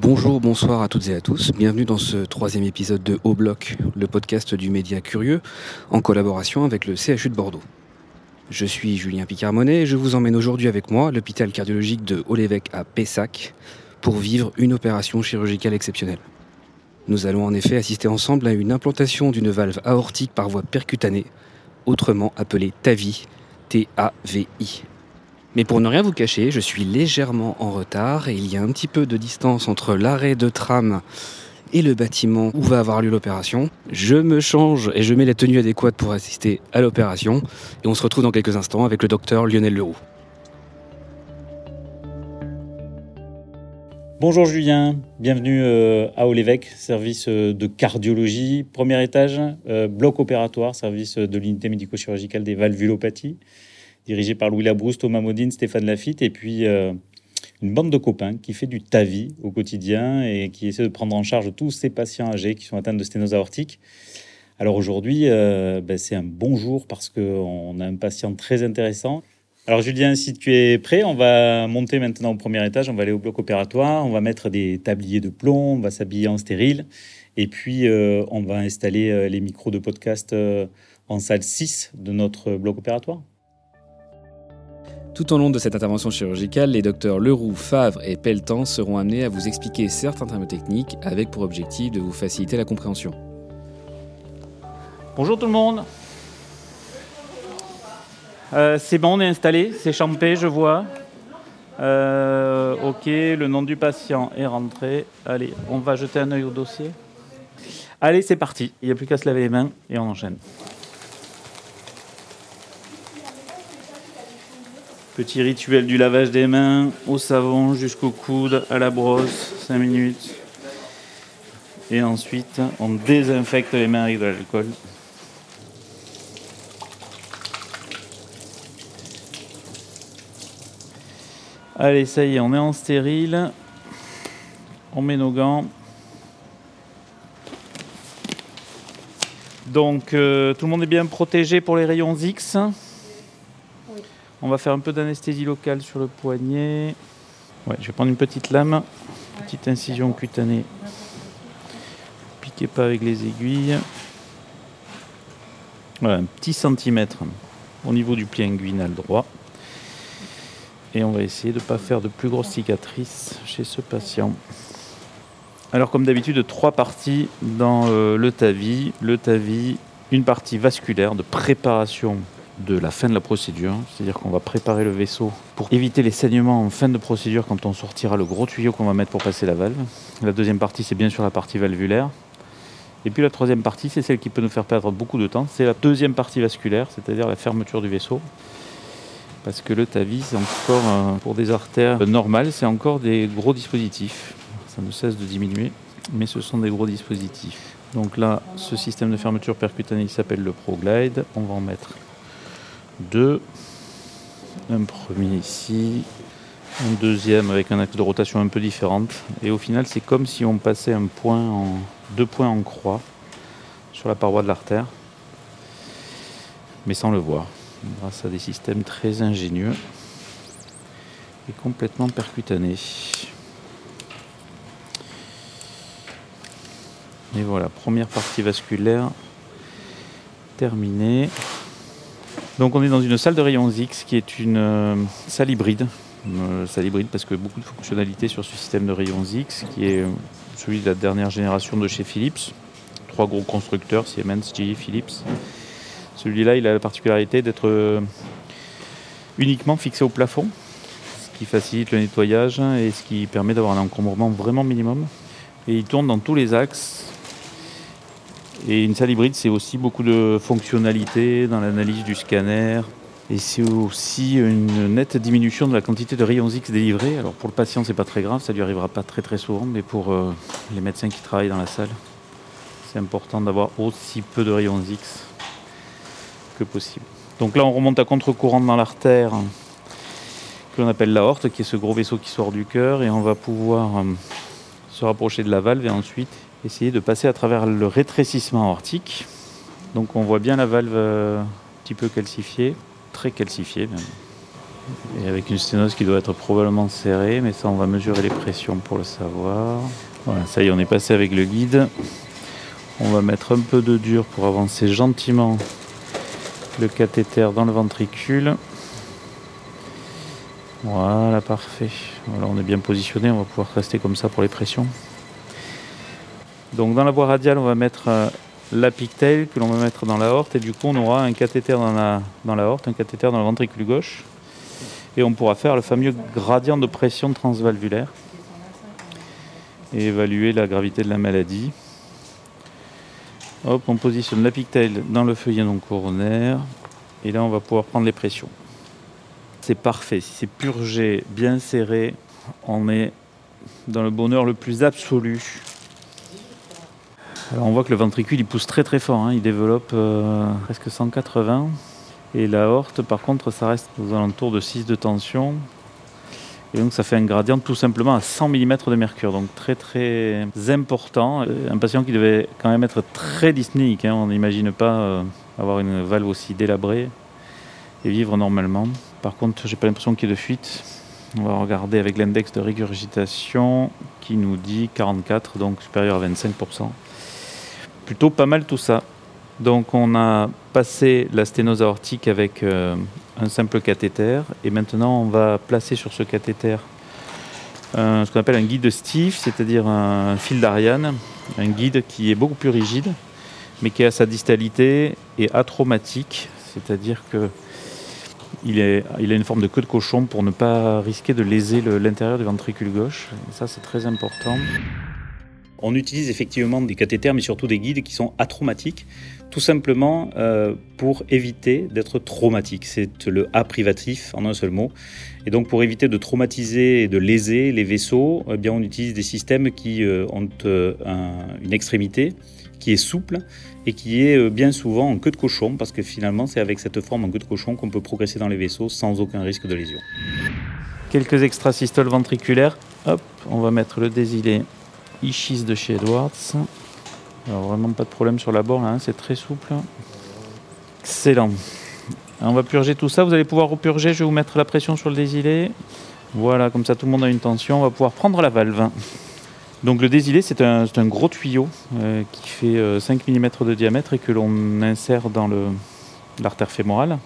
Bonjour, bonsoir à toutes et à tous. Bienvenue dans ce troisième épisode de Haut Bloc, le podcast du média curieux, en collaboration avec le CHU de Bordeaux. Je suis Julien Picard-Monet et je vous emmène aujourd'hui avec moi à l'hôpital cardiologique de Haut-l'Évêque à Pessac pour vivre une opération chirurgicale exceptionnelle. Nous allons en effet assister ensemble à une implantation d'une valve aortique par voie percutanée, autrement appelée TAVI, T-A-V-I. Mais pour ne rien vous cacher, je suis légèrement en retard et il y a un petit peu de distance entre l'arrêt de tram et le bâtiment où va avoir lieu l'opération. Je me change et je mets la tenue adéquate pour assister à l'opération et on se retrouve dans quelques instants avec le docteur Lionel Leroux. Bonjour Julien, bienvenue euh, à Haut-l'Évêque, service euh, de cardiologie, premier étage, euh, bloc opératoire, service de l'unité médico-chirurgicale des valvulopathies dirigé par Louis Labrousse, Thomas Modine, Stéphane Lafitte, et puis euh, une bande de copains qui fait du TAVI au quotidien et qui essaie de prendre en charge tous ces patients âgés qui sont atteints de sténose aortique. Alors aujourd'hui, euh, ben, c'est un bon jour parce qu'on a un patient très intéressant. Alors Julien, si tu es prêt, on va monter maintenant au premier étage, on va aller au bloc opératoire, on va mettre des tabliers de plomb, on va s'habiller en stérile, et puis euh, on va installer les micros de podcast en salle 6 de notre bloc opératoire. Tout au long de cette intervention chirurgicale, les docteurs Leroux, Favre et Pelletan seront amenés à vous expliquer certains termes techniques avec pour objectif de vous faciliter la compréhension. Bonjour tout le monde. Euh, c'est bon, on est installé, c'est champé, je vois. Euh, ok, le nom du patient est rentré. Allez, on va jeter un œil au dossier. Allez, c'est parti. Il n'y a plus qu'à se laver les mains et on enchaîne. Petit rituel du lavage des mains au savon jusqu'au coude, à la brosse, 5 minutes. Et ensuite, on désinfecte les mains avec de l'alcool. Allez, ça y est, on est en stérile. On met nos gants. Donc, euh, tout le monde est bien protégé pour les rayons X. On va faire un peu d'anesthésie locale sur le poignet. Je vais prendre une petite lame, petite incision cutanée. Piquez pas avec les aiguilles. Voilà, un petit centimètre au niveau du pli inguinal droit. Et on va essayer de ne pas faire de plus grosses cicatrices chez ce patient. Alors comme d'habitude, trois parties dans euh, le TAVI. Le TAVI, une partie vasculaire de préparation de la fin de la procédure, c'est-à-dire qu'on va préparer le vaisseau pour éviter les saignements en fin de procédure quand on sortira le gros tuyau qu'on va mettre pour passer la valve. La deuxième partie, c'est bien sûr la partie valvulaire. Et puis la troisième partie, c'est celle qui peut nous faire perdre beaucoup de temps, c'est la deuxième partie vasculaire, c'est-à-dire la fermeture du vaisseau. Parce que le TAVI, c'est encore, euh, pour des artères normales, c'est encore des gros dispositifs. Ça ne cesse de diminuer, mais ce sont des gros dispositifs. Donc là, ce système de fermeture percutanée s'appelle le ProGlide. On va en mettre deux. Un premier ici, un deuxième avec un axe de rotation un peu différente. Et au final, c'est comme si on passait un point deux points en croix sur la paroi de l'artère, mais sans le voir, grâce à des systèmes très ingénieux et complètement percutanés. Et voilà, première partie vasculaire terminée. Donc on est dans une salle de rayons X qui est une euh, salle hybride. Euh, salle hybride parce que beaucoup de fonctionnalités sur ce système de rayons X qui est euh, celui de la dernière génération de chez Philips. Trois gros constructeurs, Siemens, GE, Philips. Celui-là, il a la particularité d'être uniquement fixé au plafond, ce qui facilite le nettoyage et ce qui permet d'avoir un encombrement vraiment minimum. Et il tourne dans tous les axes Et une salle hybride, c'est aussi beaucoup de fonctionnalités dans l'analyse du scanner. Et c'est aussi une nette diminution de la quantité de rayons X délivrés. Alors pour le patient, c'est pas très grave, ça lui arrivera pas très très souvent, mais pour euh, les médecins qui travaillent dans la salle, c'est important d'avoir aussi peu de rayons X que possible. Donc là, on remonte à contre-courant dans l'artère que l'on appelle l'aorte, qui est ce gros vaisseau qui sort du cœur, et on va pouvoir euh, se rapprocher de la valve et ensuite essayer de passer à travers le rétrécissement aortique. Donc on voit bien la valve euh, un petit peu calcifiée, très calcifiée même. Et avec une sténose qui doit être probablement serrée, mais ça on va mesurer les pressions pour le savoir. Voilà, ça y est, on est passé avec le guide. On va mettre un peu de dur pour avancer gentiment le cathéter dans le ventricule. Voilà, parfait. Voilà, on est bien positionné, on va pouvoir rester comme ça pour les pressions. Donc dans la voie radiale, on va mettre euh, la pigtail que l'on va mettre dans la horte. Et du coup on aura un cathéter dans la, dans la horte, un cathéter dans le ventricule gauche. Et on pourra faire le fameux gradient de pression transvalvulaire. Et évaluer la gravité de la maladie. Hop, on positionne la pigtail dans le feuillet non coronaire. Et là on va pouvoir prendre les pressions. C'est parfait, si c'est purgé, bien serré, on est dans le bonheur le plus absolu on voit que le ventricule il pousse très très fort, hein. il développe euh, presque 180. Et la horte par contre ça reste aux alentours de 6 de tension. Et donc ça fait un gradient tout simplement à 100 mm de mercure, donc très très important. Euh, un patient qui devait quand même être très dyspnéique, hein. on n'imagine pas euh, avoir une valve aussi délabrée et vivre normalement. Par contre j'ai pas l'impression qu'il y ait de fuite. On va regarder avec l'index de régurgitation qui nous dit 44, donc supérieur à 25% plutôt pas mal tout ça. Donc on a passé la sténose aortique avec euh, un simple cathéter et maintenant on va placer sur ce cathéter ce qu'on appelle un guide Steve, c'est-à-dire un fil d'Ariane, un guide qui est beaucoup plus rigide mais qui a sa distalité et atraumatique, c'est-à-dire que il, a une forme de queue de cochon pour ne pas risquer de léser l'intérieur du ventricule gauche. Ça c'est très important. On utilise effectivement des cathéters, mais surtout des guides qui sont atraumatiques, tout simplement euh, pour éviter d'être traumatique. C'est le A privatif en un seul mot. Et donc pour éviter de traumatiser et de léser les vaisseaux, eh bien on utilise des systèmes qui euh, ont euh, une extrémité qui est souple et qui est bien souvent en queue de cochon, parce que finalement c'est avec cette forme en queue de cochon qu'on peut progresser dans les vaisseaux sans aucun risque de lésion. Quelques extrasystoles ventriculaires. Hop, on va mettre le désilé Ishis de chez Edwards. Alors vraiment pas de problème sur la bord hein, c'est très souple. Excellent. On va purger tout ça, vous allez pouvoir repurger, je vais vous mettre la pression sur le désilé. Voilà, comme ça tout le monde a une tension, on va pouvoir prendre la valve. Donc le désilé c'est un, gros tuyau euh, qui fait 5 euh, mm de diamètre et que l'on insère dans l'artère fémorale,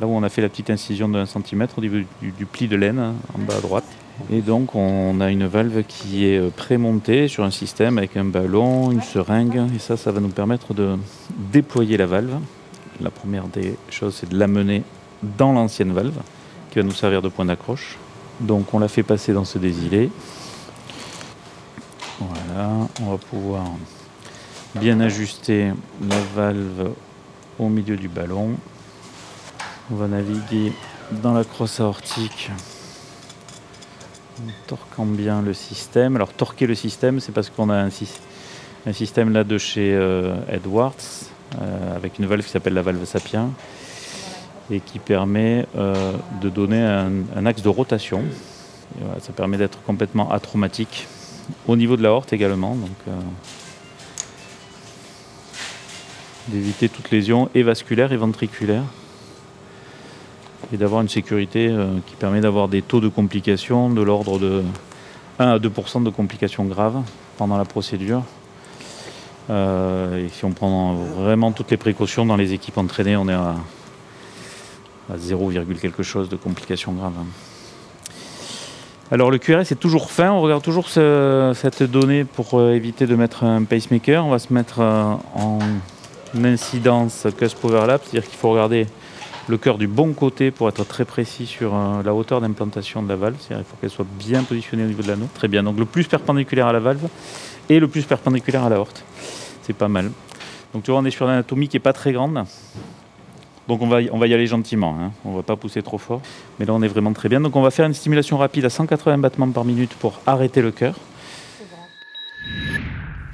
là où on a fait la petite incision de 1 cm au niveau du, du pli de laine hein, en bas à droite. Et donc on a une valve qui est euh, prémontée sur un système avec un ballon, une seringue, et ça, ça va nous permettre de déployer la valve. La première des choses, c'est de l'amener dans l'ancienne valve, qui va nous servir de point d'accroche. Donc on la fait passer dans ce désilé. Voilà, on va pouvoir bien ajuster la valve au milieu du ballon. On va naviguer dans la crosse aortique torquant bien le système. Alors torquer le système, c'est parce qu'on a un, système de chez euh, Edwards, euh, avec une valve qui s'appelle la valve Sapien, et qui permet euh, de donner un, axe de rotation. ça permet d'être complètement atraumatique au niveau de la horte également. Donc, d'éviter toute lésion et vasculaire et ventriculaire et d'avoir une sécurité euh, qui permet d'avoir des taux de complications de l'ordre de 1 à 2% de complications graves pendant la procédure. Euh, et si on prend vraiment toutes les précautions dans les équipes entraînées, on est à, 0, quelque chose de complications graves. Alors le QRS est toujours fin, on regarde toujours cette donnée pour euh, éviter de mettre un pacemaker. On va se mettre en incidence cusp overlap, c'est-à-dire qu'il faut regarder le cœur du bon côté pour être très précis sur euh, la hauteur d'implantation de la valve. C'est-à-dire faut qu'elle soit bien positionnée au niveau de l'anneau. Très bien. Donc le plus perpendiculaire à la valve et le plus perpendiculaire à la horte. C'est pas mal. Donc tu vois, on est sur une anatomie qui n'est pas très grande. Donc on va, on va y aller gentiment, hein. on ne va pas pousser trop fort. Mais là on est vraiment très bien. Donc on va faire une stimulation rapide à 180 battements par minute pour arrêter le cœur.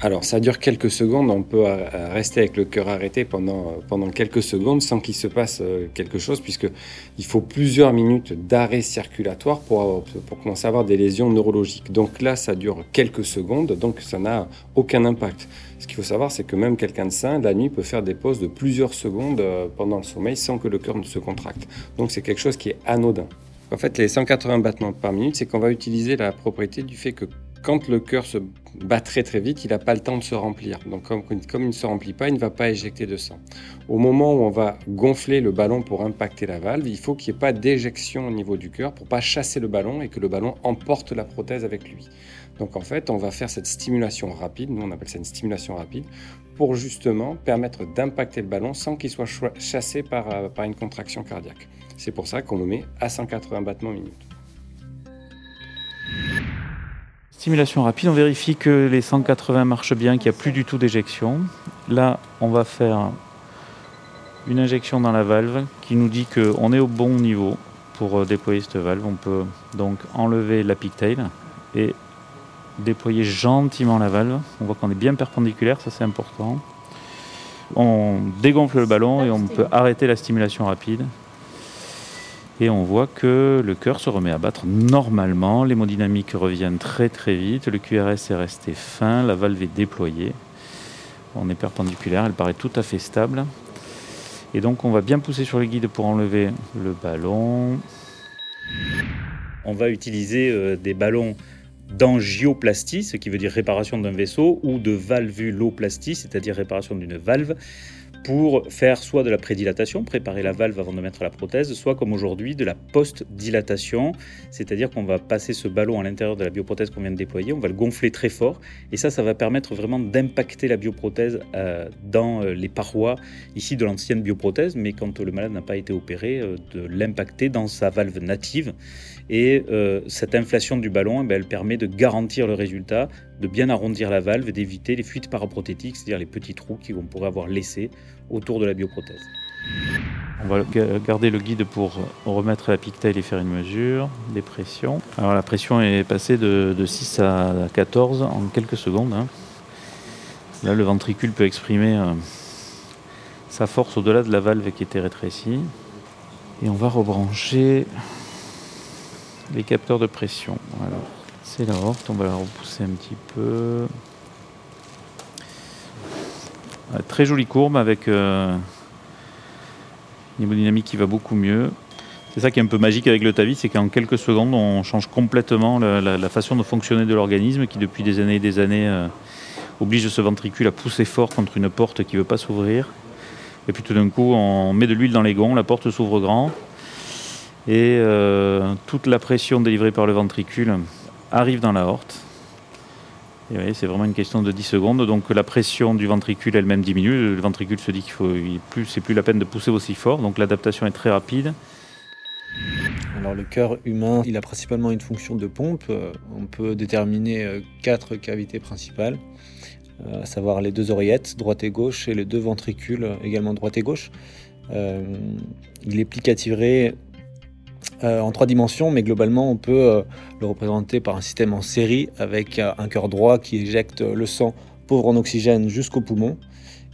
Alors ça dure quelques secondes, on peut euh, rester avec le cœur arrêté pendant, euh, pendant quelques secondes sans qu'il se passe euh, quelque chose, puisqu'il faut plusieurs minutes d'arrêt circulatoire pour, pour commencer à avoir des lésions neurologiques. Donc là, ça dure quelques secondes, donc ça n'a aucun impact. Ce qu'il faut savoir, c'est que même quelqu'un de sain, la nuit, peut faire des pauses de plusieurs secondes pendant le sommeil sans que le cœur ne se contracte. Donc c'est quelque chose qui est anodin. En fait, les 180 battements par minute, c'est qu'on va utiliser la propriété du fait que quand le cœur se bat très très vite, il n'a pas le temps de se remplir. Donc comme, il ne se remplit pas, il ne va pas éjecter de sang. Au moment où on va gonfler le ballon pour impacter la valve, il faut qu'il n'y ait pas d'éjection au niveau du cœur pour pas chasser le ballon et que le ballon emporte la prothèse avec lui. Donc en fait, on va faire cette stimulation rapide, nous on appelle ça une stimulation rapide, pour justement permettre d'impacter le ballon sans qu'il soit chassé par, euh, par une contraction cardiaque. C'est pour ça qu'on le met à 180 battements minute. Stimulation rapide, on vérifie que les 180 marchent bien, qu'il n'y a plus du tout d'éjection. Là, on va faire une injection dans la valve qui nous dit qu'on est au bon niveau pour euh, déployer cette valve. On peut donc enlever la pigtail et déployer gentiment la valve. On voit qu'on est bien perpendiculaire, ça c'est important. On dégonfle le ballon et on peut arrêter la stimulation rapide. Et on voit que le cœur se remet à battre normalement, l'hémodynamique revient très très vite, le QRS est resté fin, la valve est déployée. On est perpendiculaire, elle paraît tout à fait stable. Et donc on va bien pousser sur le guide pour enlever le ballon. On va utiliser euh, des ballons d'angioplastie, ce qui veut dire réparation d'un vaisseau, ou de valvuloplastie, c'est-à-dire réparation d'une valve, pour faire soit de la prédilatation, préparer la valve avant de mettre la prothèse, soit comme aujourd'hui de la post-dilatation, c'est-à-dire qu'on va passer ce ballon à l'intérieur de la bioprothèse qu'on vient de déployer, on va le gonfler très fort, et ça, ça va permettre vraiment d'impacter la bioprothèse euh, dans euh, les parois ici de l'ancienne bioprothèse, mais quand le malade n'a pas été opéré, euh, de l'impacter dans sa valve native. Et cette inflation du ballon, eh ben, elle permet de garantir le résultat, de bien arrondir la valve et d'éviter les fuites paraprothétiques, c'est-à-dire les petits trous qu'on pourrait avoir laissés autour de la bioprothèse. On va garder le guide pour remettre la pigtail et faire une mesure des pressions. Alors la pression est passée de, 6 à 14 en quelques secondes. Hein. Là, le ventricule peut exprimer euh, sa force au-delà de la valve qui était rétrécie. Et on va rebrancher les capteurs de pression. C'est la horte, on va la repousser un petit peu. Euh, très jolie courbe avec euh, une hémodynamique qui va beaucoup mieux. C'est ça qui est un peu magique avec le TAVI, c'est qu'en quelques secondes, on change complètement la, façon de fonctionner de l'organisme qui, depuis des années et des années, euh, oblige ce ventricule à pousser fort contre une porte qui ne veut pas s'ouvrir. Et puis tout d'un coup, on met de l'huile dans les gonds, la porte s'ouvre grand. Et toute la pression délivrée par le ventricule arrive dans la horte c'est vraiment une question de 10 secondes. Donc la pression du ventricule elle-même diminue. Le ventricule se dit qu'il faut plus, c'est plus la peine de pousser aussi fort. Donc l'adaptation est très rapide. Alors le cœur humain, il a principalement une fonction de pompe. Euh, on peut déterminer euh, quatre cavités principales, euh, à savoir les deux oreillettes, droite et gauche, et les deux ventricules, également droite et gauche. il est plicatiré euh, en trois dimensions, mais globalement on peut euh, le représenter par un système en série avec euh, un cœur droit qui éjecte le sang pauvre en oxygène jusqu'au poumon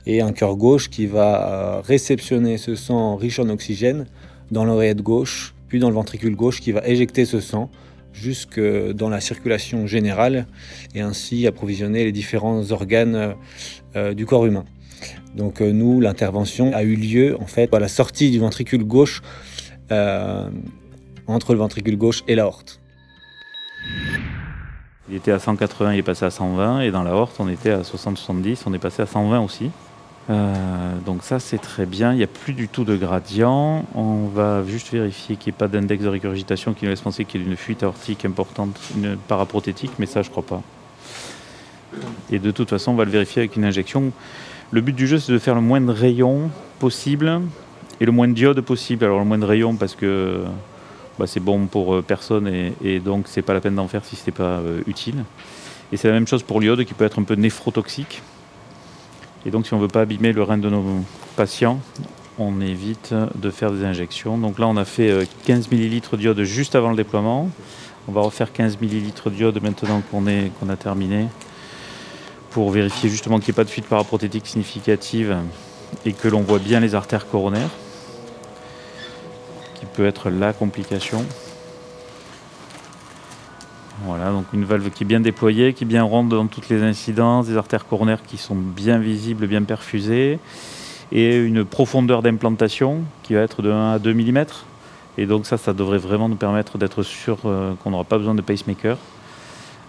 et un cœur gauche qui va réceptionner ce sang riche en oxygène dans l'oreillette gauche, puis dans le ventricule gauche qui va éjecter ce sang jusque dans la circulation générale et ainsi approvisionner les différents organes du corps humain. Donc nous, l'intervention a eu lieu en fait à la sortie du ventricule gauche entre le ventricule gauche et la horte. Il était à 180, il est passé à 120, et dans la horte, on était à 60-70, on est passé à 120 aussi. Euh, donc ça c'est très bien, il n'y a plus du tout de gradient. On va juste vérifier qu'il n'y ait pas d'index de régurgitation qui nous laisse penser qu'il y a une fuite aortique importante, une paraprothétique, mais ça je crois pas. Et de toute façon on va le vérifier avec une injection. Le but du jeu c'est de faire le moins de rayons possible et le moins de diodes possible. Alors le moins de rayons parce que bah, c'est bon pour euh, personne et, et donc c'est pas la peine d'en faire si ce n'est pas euh, utile. Et c'est la même chose pour l'iode qui peut être un peu néphrotoxique. Et donc si on ne veut pas abîmer le rein de nos patients, on évite de faire des injections. Donc là on a fait 15 euh, ml d'iode juste avant le déploiement. On va refaire 15 ml d'iode maintenant qu'on a terminé pour vérifier justement qu'il n'y ait pas de fuite paraprothétique significative et que l'on voit bien les artères coronaires, qui peut être la complication. Voilà, donc une valve qui est bien déployée, qui est bien ronde dans toutes les incidences, des artères coronaires qui sont bien visibles, bien perfusées, et une profondeur d'implantation qui va être de 1 à 2 mm. Et donc ça, ça devrait vraiment nous permettre d'être sûr euh, qu'on n'aura pas besoin de pacemaker.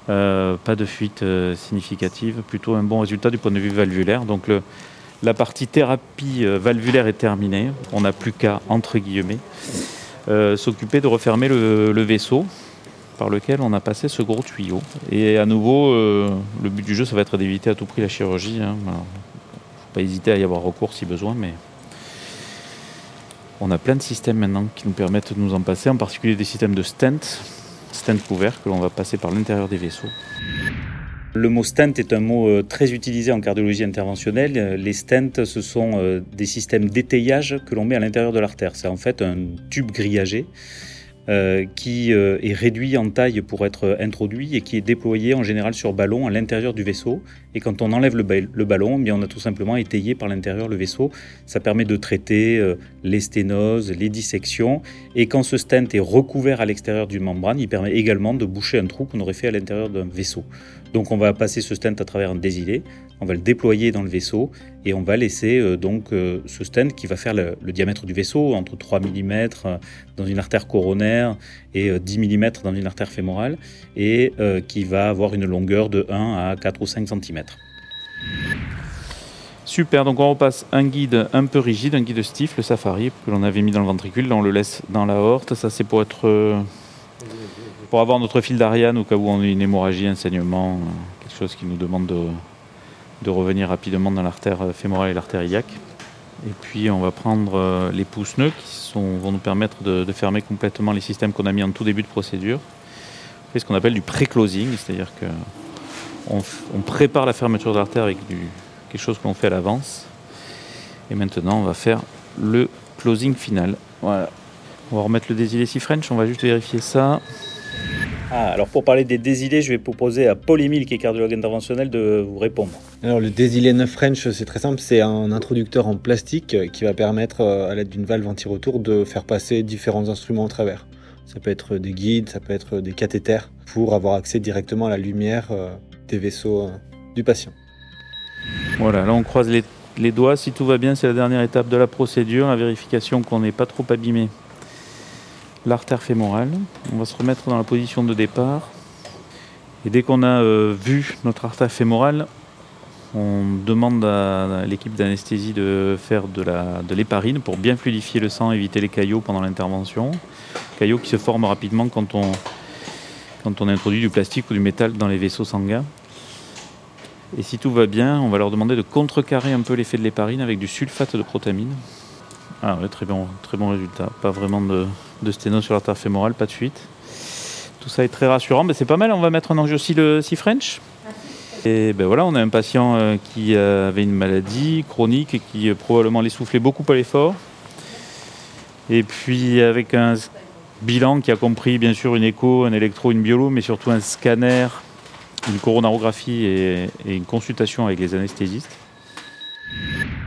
Euh, pas de fuite euh, significative, plutôt un bon résultat du point de vue valvulaire. Donc la partie thérapie valvulaire est terminée. On n'a plus qu'à, entre guillemets, s'occuper de refermer le vaisseau par lequel on a passé ce gros tuyau. Et à nouveau, euh, le but du jeu, ça va être d'éviter à tout prix la chirurgie. Il hein. ne faut pas hésiter à y avoir recours si besoin, mais on a plein de systèmes maintenant qui nous permettent de nous en passer, en particulier des systèmes de stent, stent couvert, que l'on va passer par l'intérieur des vaisseaux. Le mot stent est un mot euh, très utilisé en cardiologie interventionnelle. Les stents, ce sont euh, des systèmes d'étayage que l'on met à l'intérieur de l'artère. C'est en fait un tube grillagé euh, qui est réduit en taille pour être introduit et qui est déployé en général sur ballon à l'intérieur du vaisseau. Et quand on enlève le, ballon, eh bien on a tout simplement étayé par l'intérieur le vaisseau. Ça permet de traiter euh, les sténoses, les dissections. Et quand ce stent est recouvert à l'extérieur d'une membrane, il permet également de boucher un trou qu'on aurait fait à l'intérieur d'un vaisseau. Donc on va passer ce stent à travers un désilé on va le déployer dans le vaisseau et on va laisser euh, donc euh, ce stent qui va faire le, diamètre du vaisseau entre 3 mm dans une artère coronaire et 10 mm dans une artère fémorale et qui va avoir une longueur de 1 à 4 ou 5 cm. Super, donc on repasse un guide un peu rigide, un guide stiff, le safari, que l'on avait mis dans le ventricule, là on le laisse dans la horte, ça c'est pour être pour avoir notre fil d'Ariane au cas où on a une hémorragie, un saignement, quelque chose qui nous demande de, revenir rapidement dans l'artère fémorale et l'artère iliaque. Et puis on va prendre euh, les pouces-nœuds qui vont nous permettre de, fermer complètement les systèmes qu'on a mis en tout début de procédure. On fait ce qu'on appelle du pré-closing, c'est-à-dire qu'on on prépare la fermeture de l'artère avec du, quelque chose qu'on fait à l'avance. Et maintenant on va faire le closing final. Voilà. On va remettre le désilé French, on va juste vérifier ça. Ah, alors pour parler des désilés, je vais proposer à Paul-Émile, qui est cardiologue interventionnel, de vous répondre. Alors le désilé 9 French, c'est très simple, c'est un introducteur en plastique qui va permettre, euh, à l'aide d'une valve anti-retour, de faire passer différents instruments au travers. Ça peut être des guides, ça peut être des cathéters, pour avoir accès directement à la lumière euh, des vaisseaux euh, du patient. Voilà, là on croise les, doigts, si tout va bien, c'est la dernière étape de la procédure, la vérification qu'on n'est pas trop abîmé l'artère fémorale. On va se remettre dans la position de départ. Et dès qu'on a euh, vu notre artère fémorale, on demande à l'équipe d'anesthésie de faire de l'héparine pour bien fluidifier le sang, éviter les caillots pendant l'intervention. Caillots qui se forment rapidement quand on, quand on introduit du plastique ou du métal dans les vaisseaux sanguins. Et si tout va bien, on va leur demander de contrecarrer un peu l'effet de l'héparine avec du sulfate de protamine. Ah très bon, très bon résultat. Pas vraiment de, sténose sur l'artère fémorale, pas de fuite. Tout ça est très rassurant, mais c'est pas mal. On va mettre en enjeu aussi le C French. Et ben voilà, on a un patient euh, qui avait une maladie chronique et qui euh, probablement l'essoufflait beaucoup à l'effort. Et puis avec un bilan qui a compris bien sûr une écho, un électro, une biolo, mais surtout un scanner, une coronarographie et une consultation avec les anesthésistes.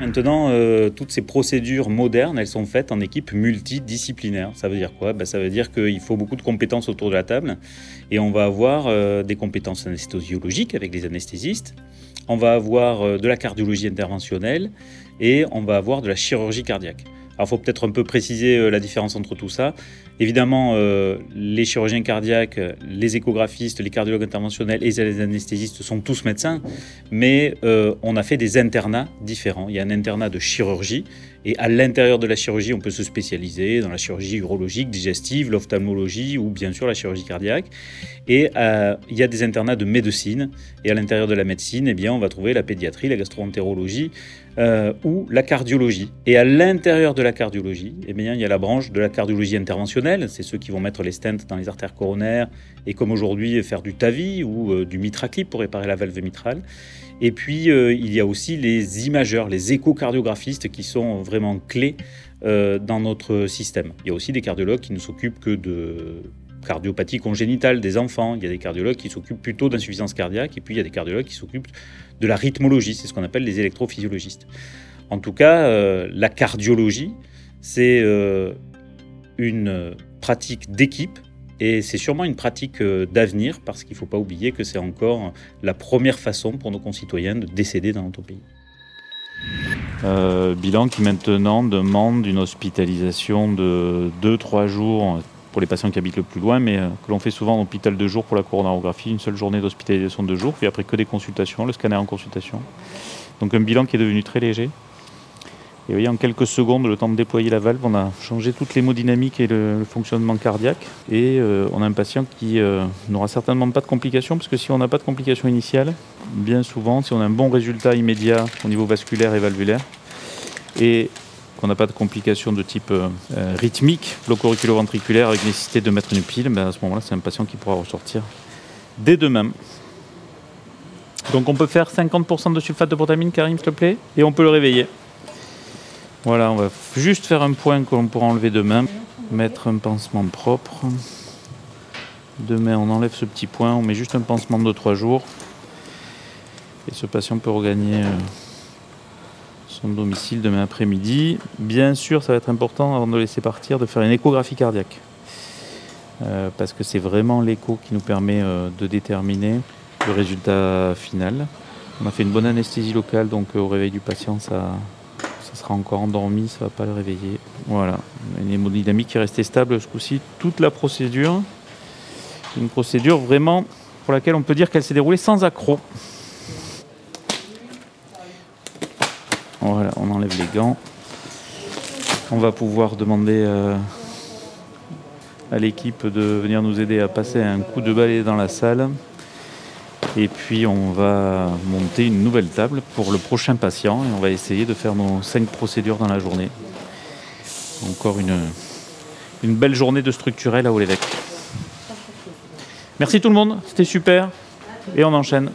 Maintenant, euh, toutes ces procédures modernes, elles sont faites en équipe multidisciplinaire. Ça veut dire quoi? Ben, Ça veut dire qu'il faut beaucoup de compétences autour de la table et on va avoir euh, des compétences anesthésiologiques avec les anesthésistes, on va avoir euh, de la cardiologie interventionnelle et on va avoir de la chirurgie cardiaque. Alors, il faut peut-être un peu préciser la différence entre tout ça. Évidemment, les chirurgiens cardiaques, les échographistes, les cardiologues interventionnels et les anesthésistes sont tous médecins, mais on a fait des internats différents. Il y a un internat de chirurgie, et à l'intérieur de la chirurgie, on peut se spécialiser dans la chirurgie urologique, digestive, l'ophtalmologie ou bien sûr la chirurgie cardiaque. Et euh, il y a des internats de médecine. Et à l'intérieur de la médecine, eh bien, on va trouver la pédiatrie, la gastroentérologie euh, ou la cardiologie. Et à l'intérieur de la cardiologie, eh bien, il y a la branche de la cardiologie interventionnelle. C'est ceux qui vont mettre les stents dans les artères coronaires et comme aujourd'hui faire du TAVI ou euh, du mitraclip pour réparer la valve mitrale. Et puis, il y a aussi les imageurs, les échocardiographistes qui sont vraiment clés dans notre système. Il y a aussi des cardiologues qui ne s'occupent que de cardiopathie congénitale des enfants, il y a des cardiologues qui s'occupent plutôt d'insuffisance cardiaque, et puis il y a des cardiologues qui s'occupent de la rythmologie, c'est ce qu'on appelle les électrophysiologistes. En tout cas, euh, la cardiologie, c'est euh, une pratique d'équipe et c'est sûrement une pratique euh, d'avenir parce qu'il ne faut pas oublier que c'est encore la première façon pour nos concitoyens de décéder dans notre pays. bilan qui maintenant demande une hospitalisation de 2-3 jours pour les patients qui habitent le plus loin, mais euh, que l'on fait souvent en hôpital de jour pour la coronarographie, une seule journée d'hospitalisation de jour, puis après que des consultations, le scanner en consultation. Donc un bilan qui est devenu très léger. Et vous voyez, en quelques secondes, le temps de déployer la valve, on a changé toute l'hémodynamique et le, fonctionnement cardiaque. Et euh, on a un patient qui euh, n'aura certainement pas de complications, parce que si on n'a pas de complications initiales, bien souvent, si on a un bon résultat immédiat au niveau vasculaire et valvulaire, et qu'on n'a pas de complications de type euh, rythmique, bloc auriculo-ventriculaire avec nécessité de mettre une pile, ben à ce moment-là, c'est un patient qui pourra ressortir dès demain. Donc on peut faire 50% de sulfate de protamine, Karim, s'il te plaît, et on peut le réveiller. Voilà, on va juste faire un point que l'on pourra enlever demain. Mettre un pansement propre. Demain, on enlève ce petit point, on met juste un pansement de 3 jours. Et ce patient peut regagner euh, domicile demain après-midi. Bien sûr, ça va être important avant de le laisser partir de faire une échographie cardiaque. Euh, parce que c'est vraiment l'écho qui nous permet euh, de déterminer le résultat final. On a fait une bonne anesthésie locale, donc au réveil du patient, ça, ça sera encore endormi, ça ne va pas le réveiller. Voilà, une hémodynamique qui est restée stable ce coup-ci, toute la procédure. Une procédure vraiment pour laquelle on peut dire qu'elle s'est déroulée sans accroc. Voilà, on enlève les gants. On va pouvoir demander euh, à l'équipe de venir nous aider à passer un coup de balai dans la salle. Et puis on va monter une nouvelle table pour le prochain patient et on va essayer de faire nos cinq procédures dans la journée. Encore une, une belle journée de structurel à haut l'évêque. Merci tout le monde, c'était super. Et on enchaîne.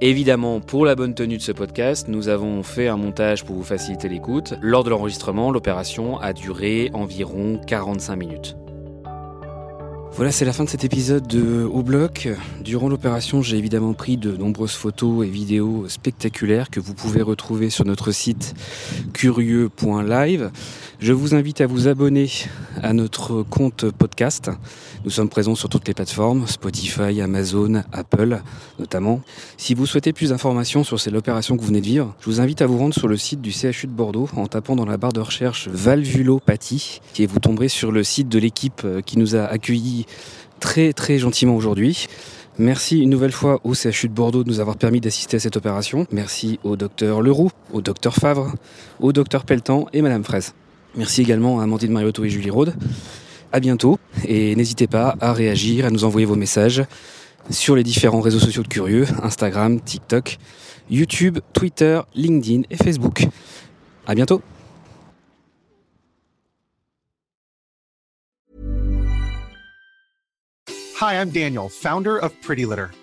Évidemment, pour la bonne tenue de ce podcast, nous avons fait un montage pour vous faciliter l'écoute. Lors de l'enregistrement, l'opération a duré environ 45 minutes. Voilà, c'est la fin de cet épisode de Au Bloc. Durant l'opération, j'ai évidemment pris de nombreuses photos et vidéos spectaculaires que vous pouvez retrouver sur notre site curieux.live. Je vous invite à vous abonner à notre compte podcast. Nous sommes présents sur toutes les plateformes, Spotify, Amazon, Apple notamment. Si vous souhaitez plus d'informations sur l'opération que vous venez de vivre, je vous invite à vous rendre sur le site du CHU de Bordeaux en tapant dans la barre de recherche valvulopathie et vous tomberez sur le site de l'équipe qui nous a accueillis très très gentiment aujourd'hui. Merci une nouvelle fois au CHU de Bordeaux de nous avoir permis d'assister à cette opération. Merci au docteur Leroux, au docteur Favre, au docteur Pelletan et Madame Fraise. Merci également à Amandine Mariotto et Julie Rode. À bientôt et n'hésitez pas à réagir, à nous envoyer vos messages sur les différents réseaux sociaux de Curieux, Instagram, TikTok, YouTube, Twitter, LinkedIn et Facebook. À bientôt. Hi, I'm Daniel, founder of Pretty Litter.